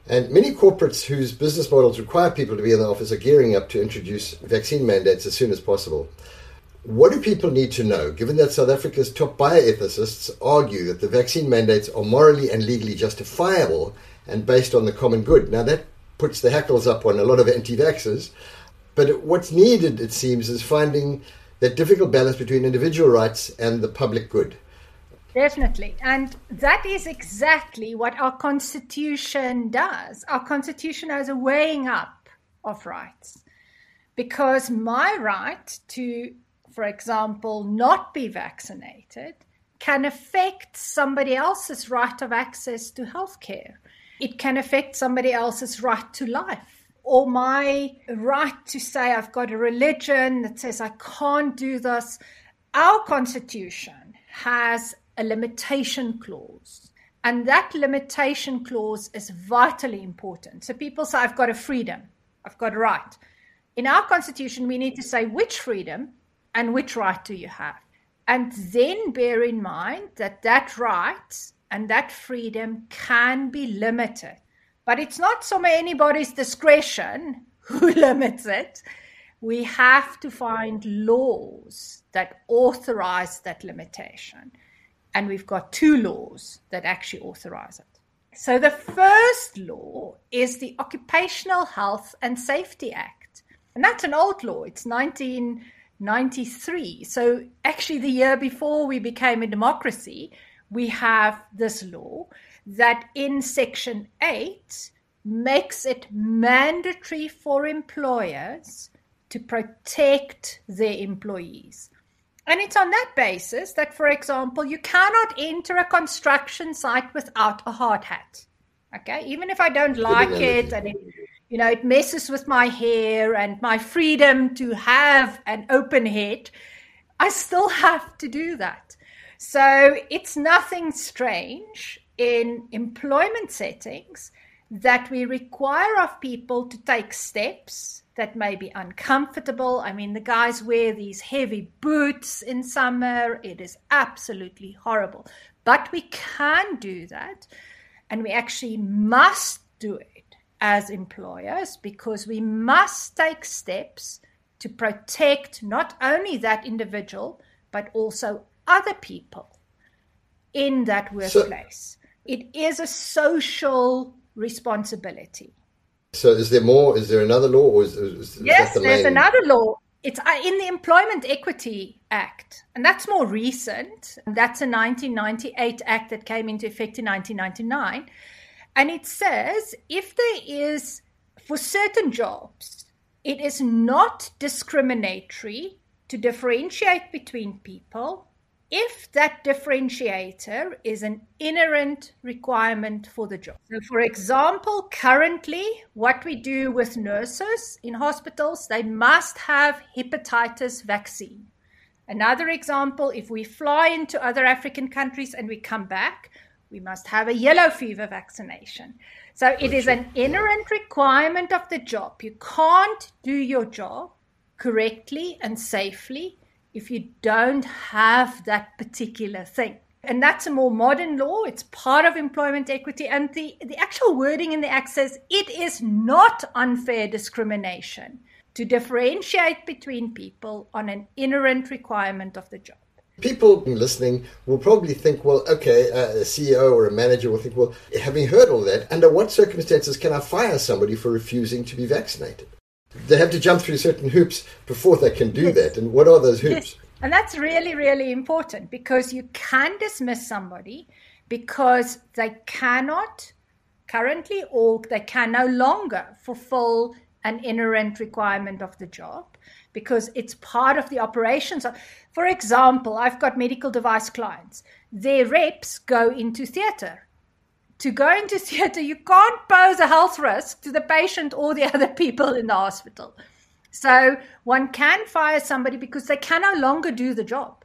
And many corporates whose business models require people to be in the office are gearing up to introduce vaccine mandates as soon as possible. What do people need to know, given that South Africa's top bioethicists argue that the vaccine mandates are morally and legally justifiable and based on the common good? Now, that puts the hackles up on a lot of anti vaxxers, but what's needed, it seems, is finding that difficult balance between individual rights and the public good. Definitely. And that is exactly what our Constitution does. Our Constitution has a weighing up of rights. Because my right to for example, not be vaccinated can affect somebody else's right of access to healthcare. It can affect somebody else's right to life or my right to say I've got a religion that says I can't do this. Our constitution has a limitation clause. And that limitation clause is vitally important. So people say, I've got a freedom, I've got a right. In our constitution, we need to say which freedom and which right do you have. And then bear in mind that that right and that freedom can be limited. But it's not so anybody's discretion who limits it. We have to find laws that authorize that limitation. And we've got two laws that actually authorize it. So the first law is the Occupational Health and Safety Act. And that's an old law. It's 1993. So, actually, the year before we became a democracy, we have this law that in Section 8 makes it mandatory for employers to protect their employees. And it's on that basis that, for example, you cannot enter a construction site without a hard hat. Okay, even if I don't like it and it you know, it messes with my hair and my freedom to have an open head. I still have to do that. So it's nothing strange in employment settings that we require of people to take steps that may be uncomfortable. I mean, the guys wear these heavy boots in summer. It is absolutely horrible. But we can do that, and we actually must do it as employers because we must take steps to protect not only that individual but also other people in that workplace. So, it is a social responsibility. So, is there more? Is there another law, or is, is yes, the there's main... another law. It's uh, in the Employment Equity Act, and that's more recent. That's a 1998 act that came into effect in 1999. And it says if there is, for certain jobs, it is not discriminatory to differentiate between people if that differentiator is an inherent requirement for the job. So, for example, currently, what we do with nurses in hospitals, they must have hepatitis vaccine. Another example, if we fly into other African countries and we come back, we must have a yellow fever vaccination. So it is an inherent requirement of the job. You can't do your job correctly and safely if you don't have that particular thing. And that's a more modern law. It's part of employment equity. And the, the actual wording in the Act says it is not unfair discrimination to differentiate between people on an inherent requirement of the job. People listening will probably think, well, okay, a CEO or a manager will think, well, having heard all that, under what circumstances can I fire somebody for refusing to be vaccinated? They have to jump through certain hoops before they can do yes. that. And what are those hoops? Yes. And that's really, really important because you can dismiss somebody because they cannot currently or they can no longer fulfill an inherent requirement of the job because it's part of the operations. For example, I've got medical device clients. Their reps go into theatre. To go into theatre, you can't pose a health risk to the patient or the other people in the hospital. So one can fire somebody because they can no longer do the job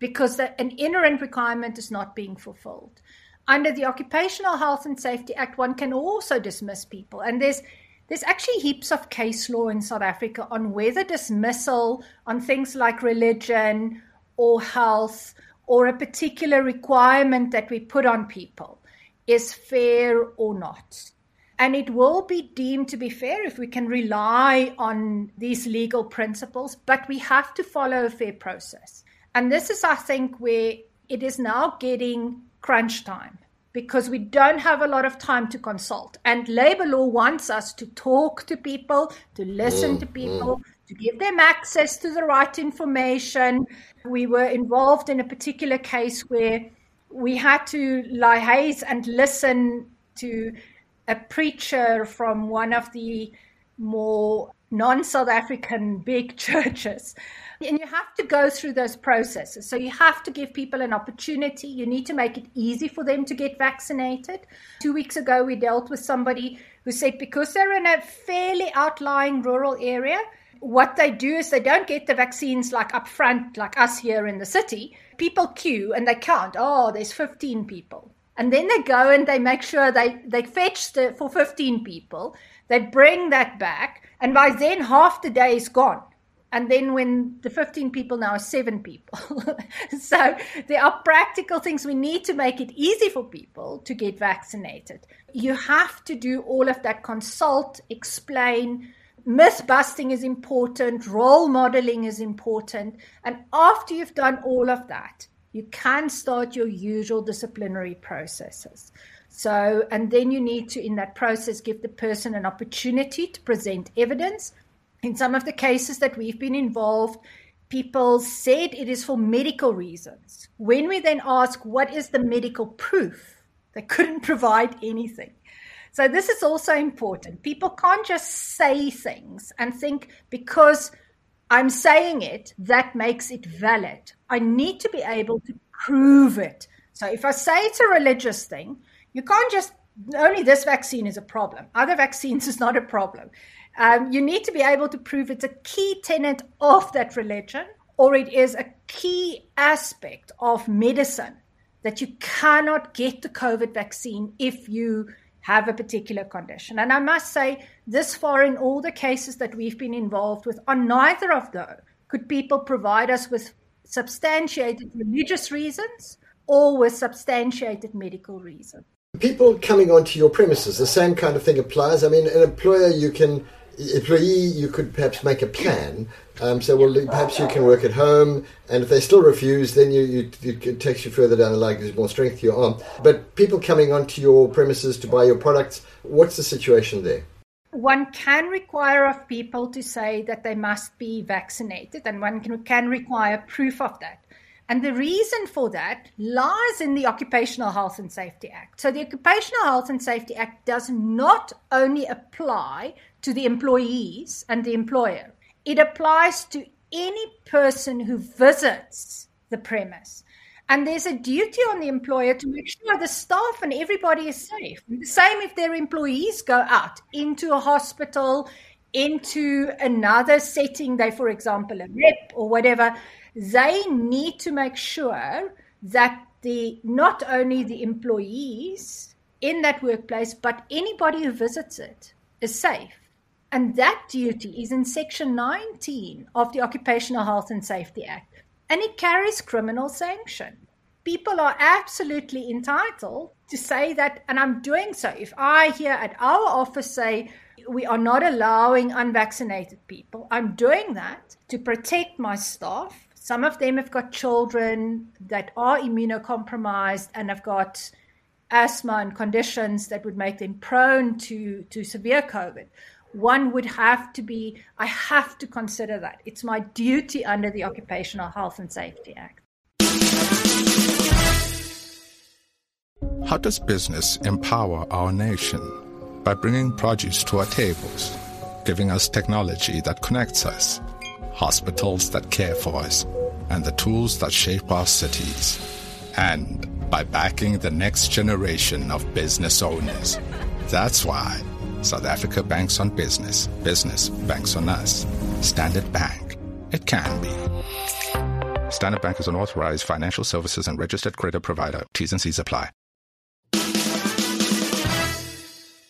because an inherent requirement is not being fulfilled. Under the Occupational Health and Safety Act, one can also dismiss people. And there's there's actually heaps of case law in South Africa on whether dismissal on things like religion or health or a particular requirement that we put on people is fair or not. And it will be deemed to be fair if we can rely on these legal principles, but we have to follow a fair process. And this is, I think, where it is now getting crunch time because we don't have a lot of time to consult. And labor law wants us to talk to people, to listen mm, to people, mm. to give them access to the right information. We were involved in a particular case where we had to liaise and listen to a preacher from one of the more non South African big churches. And you have to go through those processes. So you have to give people an opportunity. You need to make it easy for them to get vaccinated. Two weeks ago, we dealt with somebody who said because they're in a fairly outlying rural area, what they do is they don't get the vaccines like up front, like us here in the city. People queue and they count. Oh, there's 15 people. And then they go and they make sure they, they fetch the, for 15 people. They bring that back. And by then, half the day is gone and then when the 15 people now are seven people so there are practical things we need to make it easy for people to get vaccinated you have to do all of that consult explain myth busting is important role modeling is important and after you've done all of that you can start your usual disciplinary processes so and then you need to in that process give the person an opportunity to present evidence in some of the cases that we've been involved, people said it is for medical reasons. When we then ask, what is the medical proof? They couldn't provide anything. So, this is also important. People can't just say things and think because I'm saying it, that makes it valid. I need to be able to prove it. So, if I say it's a religious thing, you can't just only this vaccine is a problem. Other vaccines is not a problem. Um, you need to be able to prove it's a key tenet of that religion or it is a key aspect of medicine that you cannot get the COVID vaccine if you have a particular condition. And I must say, this far in all the cases that we've been involved with, on neither of those could people provide us with substantiated religious reasons or with substantiated medical reasons. People coming onto your premises, the same kind of thing applies. I mean, an employer, you can employee, you could perhaps make a plan. Um, so, well, perhaps you can work at home, and if they still refuse, then you, you, it takes you further down the line, gives more strength to your arm. But people coming onto your premises to buy your products, what's the situation there? One can require of people to say that they must be vaccinated, and one can, can require proof of that. And the reason for that lies in the Occupational Health and Safety Act. So, the Occupational Health and Safety Act does not only apply to the employees and the employer, it applies to any person who visits the premise. And there's a duty on the employer to make sure the staff and everybody is safe. The same if their employees go out into a hospital, into another setting, they, for example, a rep or whatever, they need to make sure that the not only the employees in that workplace, but anybody who visits it is safe. And that duty is in Section 19 of the Occupational Health and Safety Act, and it carries criminal sanction. People are absolutely entitled to say that, and I'm doing so. If I here at our office say we are not allowing unvaccinated people, I'm doing that to protect my staff some of them have got children that are immunocompromised and have got asthma and conditions that would make them prone to, to severe COVID. One would have to be, I have to consider that. It's my duty under the Occupational Health and Safety Act. How does business empower our nation? By bringing produce to our tables, giving us technology that connects us hospitals that care for us, and the tools that shape our cities. And by backing the next generation of business owners. That's why South Africa banks on business. Business banks on us. Standard Bank. It can be. Standard Bank is an authorized financial services and registered credit provider. T's and C's apply.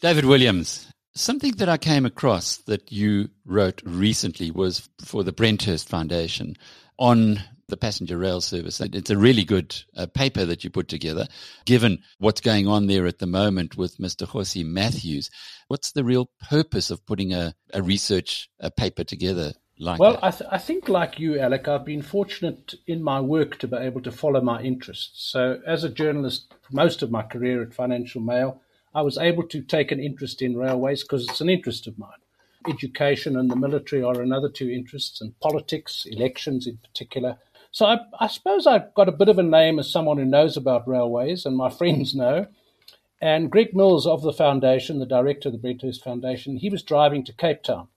David Williams, Something that I came across that you wrote recently was for the Brenthurst Foundation on the passenger rail service. It's a really good uh, paper that you put together, given what's going on there at the moment with Mr. Kgosi Matthews. What's the real purpose of putting a, a research a paper together like well, that? I, th- I think, like you, Alec, I've been fortunate in my work to be able to follow my interests. So, as a journalist, most of my career at Financial Mail, I was able to take an interest in railways because it's an interest of mine. Education and the military are another two interests, and politics, elections in particular. So I, I suppose I've got a bit of a name as someone who knows about railways, and my friends know. And Greg Mills of the foundation, the director of the Brenthurst Foundation, he was driving to Cape Town.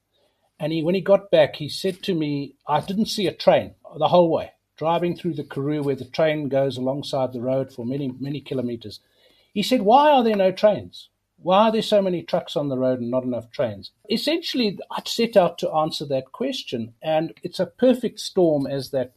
And he, when he got back, he said to me, I didn't see a train the whole way, driving through the Karoo where the train goes alongside the road for many, many kilometers. He said, Why are there no trains? Why are there so many trucks on the road and not enough trains? Essentially, I'd set out to answer that question, and it's a perfect storm, as that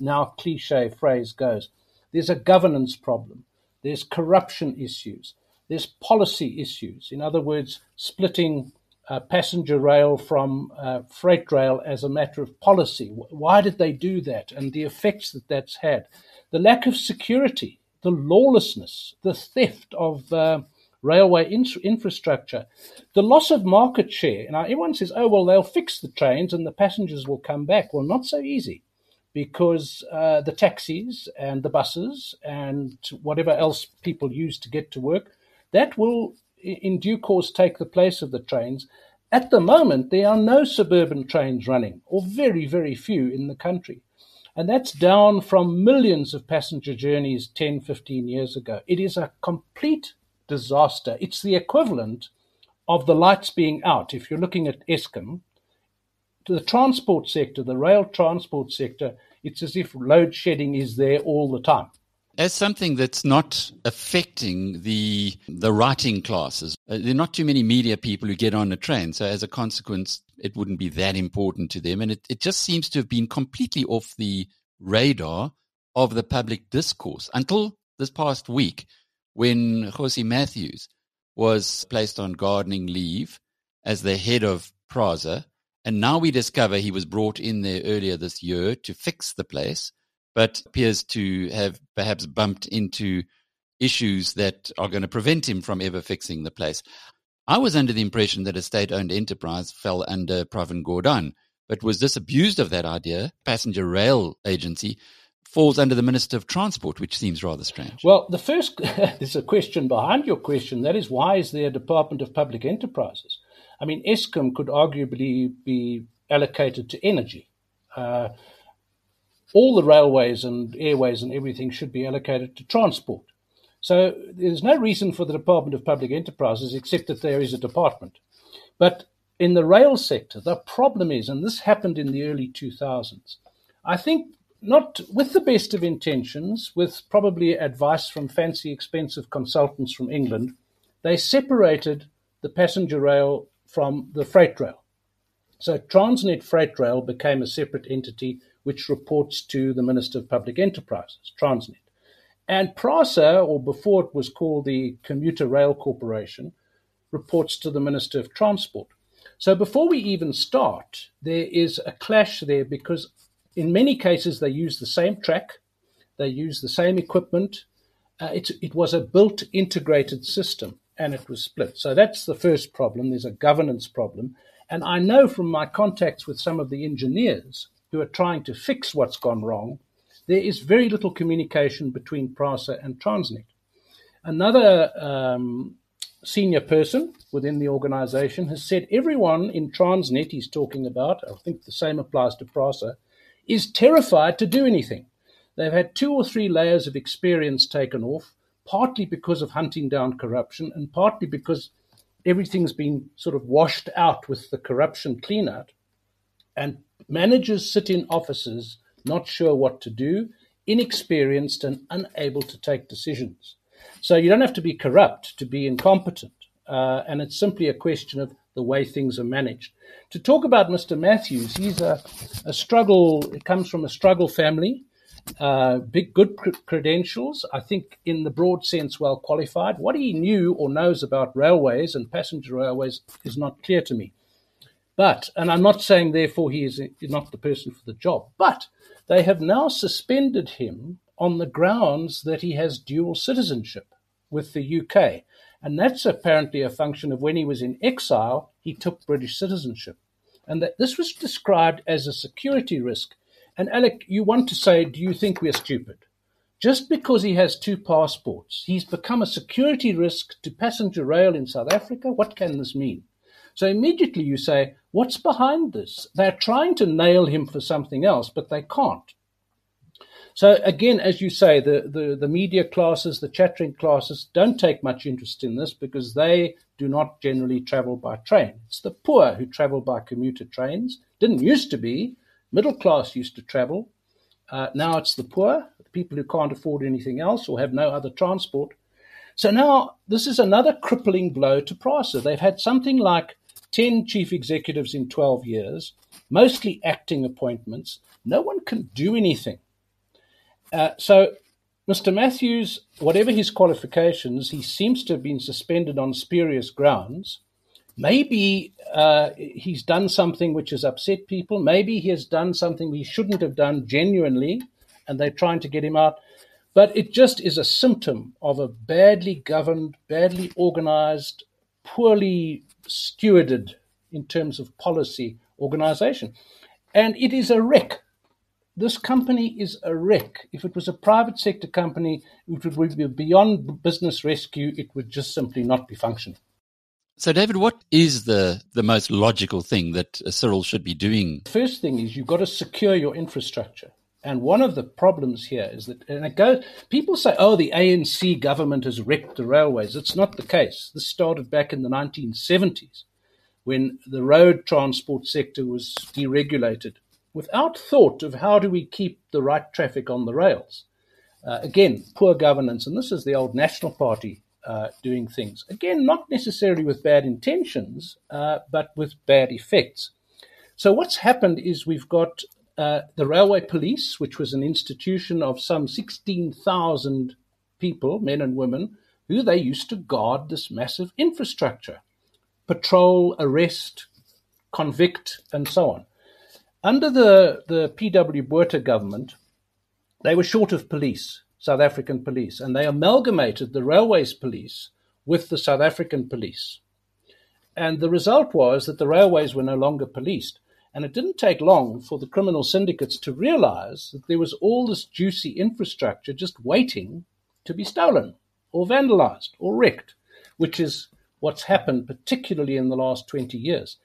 now cliche phrase goes. There's a governance problem, there's corruption issues, there's policy issues. In other words, splitting uh, passenger rail from uh, freight rail as a matter of policy. Why did they do that? And the effects that that's had. The lack of security, the lawlessness, the theft of uh, railway in- infrastructure, the loss of market share. Now, everyone says, oh, well, they'll fix the trains and the passengers will come back. Well, not so easy because uh, the taxis and the buses and whatever else people use to get to work, that will in due course take the place of the trains. At the moment, there are no suburban trains running, or very, very few in the country. And that's down from millions of passenger journeys 10, 15 years ago. It is a complete disaster. It's the equivalent of the lights being out. If you're looking at Eskom, to the transport sector, the rail transport sector, it's as if load shedding is there all the time. As something that's not affecting the the writing classes, uh, there are not too many media people who get on a train. So as a consequence, it wouldn't be that important to them. And it, it just seems to have been completely off the radar of the public discourse until this past week when Kgosi Matthews was placed on gardening leave as the head of PRASA and now we discover he was brought in there earlier this year to fix the place, but appears to have perhaps bumped into issues that are going to prevent him from ever fixing the place. I was under the impression that a state owned enterprise fell under Pravin Gordhan, but was disabused of that idea. Passenger Rail Agency falls under the Minister of Transport, which seems rather strange. Well, the first, there's a question behind your question. That is, why is there a Department of Public Enterprises? I mean, Eskom could arguably be allocated to energy. Uh, all the railways and airways and everything should be allocated to transport. So there's no reason for the Department of Public Enterprises except that there is a department. But in the rail sector, the problem is, and this happened in the early 2000s, I think not with the best of intentions, with probably advice from fancy, expensive consultants from England, they separated the passenger rail from the freight rail. So Transnet Freight Rail became a separate entity which reports to the Minister of Public Enterprises, Transnet. And PRASA, or before it was called the Commuter Rail Corporation, reports to the Minister of Transport. So before we even start, there is a clash there because in many cases they use the same track, they use the same equipment. Uh, it, it was a built integrated system and it was split. So that's the first problem. There's a governance problem. And I know from my contacts with some of the engineers who are trying to fix what's gone wrong, there is very little communication between PRASA and Transnet. Another um, senior person within the organization has said everyone in Transnet he's talking about, I think the same applies to PRASA, is terrified to do anything. They've had two or three layers of experience taken off partly because of hunting down corruption and partly because everything's been sort of washed out with the corruption clean out. And managers sit in offices not sure what to do, inexperienced and unable to take decisions. So you don't have to be corrupt to be incompetent. Uh, and it's simply a question of the way things are managed. To talk about Mr. Matthews, he's a, a struggle, it comes from a struggle family uh, big, good credentials. I think, in the broad sense, well qualified. What he knew or knows about railways and passenger railways is not clear to me. But, and I'm not saying therefore he is not the person for the job, but they have now suspended him on the grounds that he has dual citizenship with the UK. And that's apparently a function of when he was in exile, he took British citizenship. And that this was described as a security risk and Alec, you want to say, do you think we're stupid? Just because he has two passports, he's become a security risk to passenger rail in South Africa? What can this mean? So immediately you say, what's behind this? They're trying to nail him for something else, but they can't. So again, as you say, the, the, the media classes, the chattering classes don't take much interest in this because they do not generally travel by train. It's the poor who travel by commuter trains. Didn't used to be. Middle class used to travel. Uh, now it's the poor, the people who can't afford anything else or have no other transport. So now this is another crippling blow to PRASA. They've had something like 10 chief executives in 12 years, mostly acting appointments. No one can do anything. Uh, so, Mr. Matthews, whatever his qualifications, he seems to have been suspended on spurious grounds. Maybe uh, he's done something which has upset people. Maybe he has done something he shouldn't have done genuinely, and they're trying to get him out. But it just is a symptom of a badly governed, badly organized, poorly stewarded in terms of policy organization. And it is a wreck this company is a wreck. If it was a private sector company, it would be beyond business rescue. It would just simply not be functioning. So, David, what is the, the most logical thing that Cyril should be doing? First thing is you've got to secure your infrastructure. And one of the problems here is that, and it goes, people say, oh, the ANC government has wrecked the railways. It's not the case. This started back in the 1970s when the road transport sector was deregulated without thought of how do we keep the right traffic on the rails. Uh, again, poor governance, and this is the old National Party uh, doing things. Again, not necessarily with bad intentions, uh, but with bad effects. So, what's happened is we've got uh, the Railway Police, which was an institution of some 16,000 people, men and women, who they used to guard this massive infrastructure patrol, arrest, convict, and so on. Under the, the P.W. Botha government, they were short of police, South African police, and they amalgamated the railways police with the South African police. And the result was that the railways were no longer policed. And it didn't take long for the criminal syndicates to realize that there was all this juicy infrastructure just waiting to be stolen or vandalized or wrecked, which is what's happened, particularly in the last 20 years.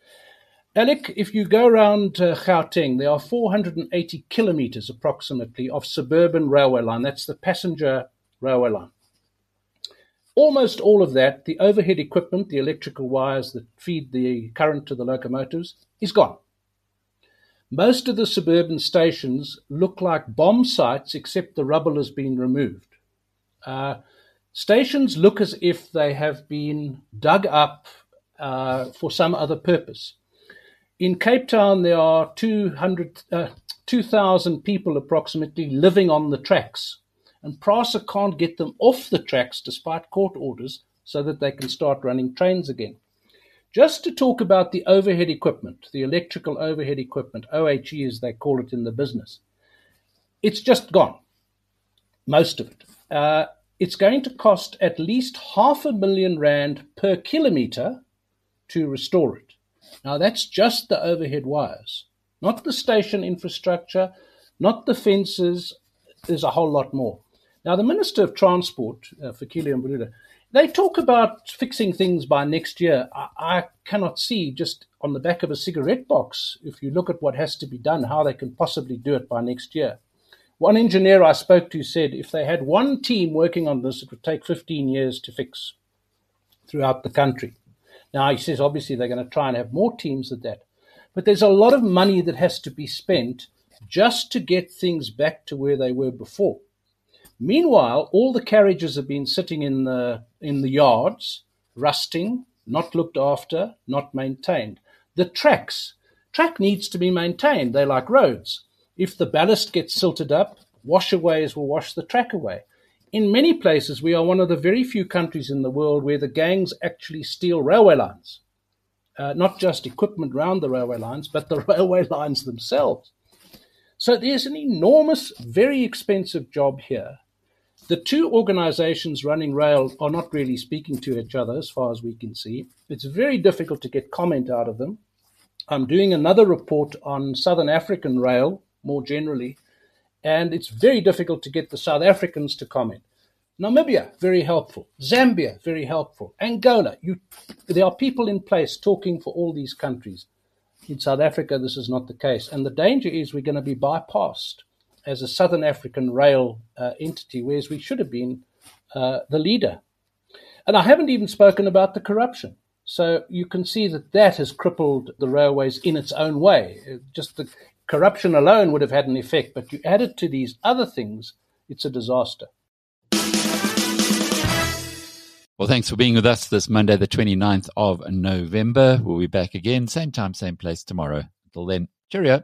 Alec, if you go around uh, Gauteng, there are 480 kilometers approximately of suburban railway line. That's the passenger railway line. Almost all of that, the overhead equipment, the electrical wires that feed the current to the locomotives, is gone. Most of the suburban stations look like bomb sites, except the rubble has been removed. Uh, stations look as if they have been dug up uh, for some other purpose. In Cape Town, there are 200, uh, 2,000 people approximately living on the tracks, and PRASA can't get them off the tracks despite court orders so that they can start running trains again. Just to talk about the overhead equipment, the electrical overhead equipment, OHE as they call it in the business, it's just gone, most of it. Uh, it's going to cost at least half a million rand per kilometer to restore it. Now, that's just the overhead wires, not the station infrastructure, not the fences. There's a whole lot more. Now, the Minister of Transport, uh, Fikile Mbalula, they talk about fixing things by next year. I, I, cannot see just on the back of a cigarette box, if you look at what has to be done, how they can possibly do it by next year. One engineer I spoke to said if they had one team working on this, it would take 15 years to fix throughout the country. Now, he says obviously they're going to try and have more teams at that. But there's a lot of money that has to be spent just to get things back to where they were before. Meanwhile, all the carriages have been sitting in the, in the yards, rusting, not looked after, not maintained. The tracks, track needs to be maintained. They're like roads. If the ballast gets silted up, washaways will wash the track away in many places, we are one of the very few countries in the world where the gangs actually steal railway lines. Uh, not just equipment around the railway lines, but the railway lines themselves. So there's an enormous, very expensive job here. The two organizations running rail are not really speaking to each other as far as we can see. It's very difficult to get comment out of them. I'm doing another report on Southern African rail more generally and it's very difficult to get the South Africans to comment. Namibia, very helpful. Zambia, very helpful. Angola, you, there are people in place talking for all these countries. In South Africa, this is not the case. And the danger is we're going to be bypassed. As a Southern African rail uh, entity, whereas we should have been uh, the leader. And I haven't even spoken about the corruption. So you can see that that has crippled the railways in its own way. Just the corruption alone would have had an effect, but you add it to these other things, it's a disaster. Well, thanks for being with us this Monday, the 29th of November. We'll be back again, same time, same place tomorrow. Until then, cheerio.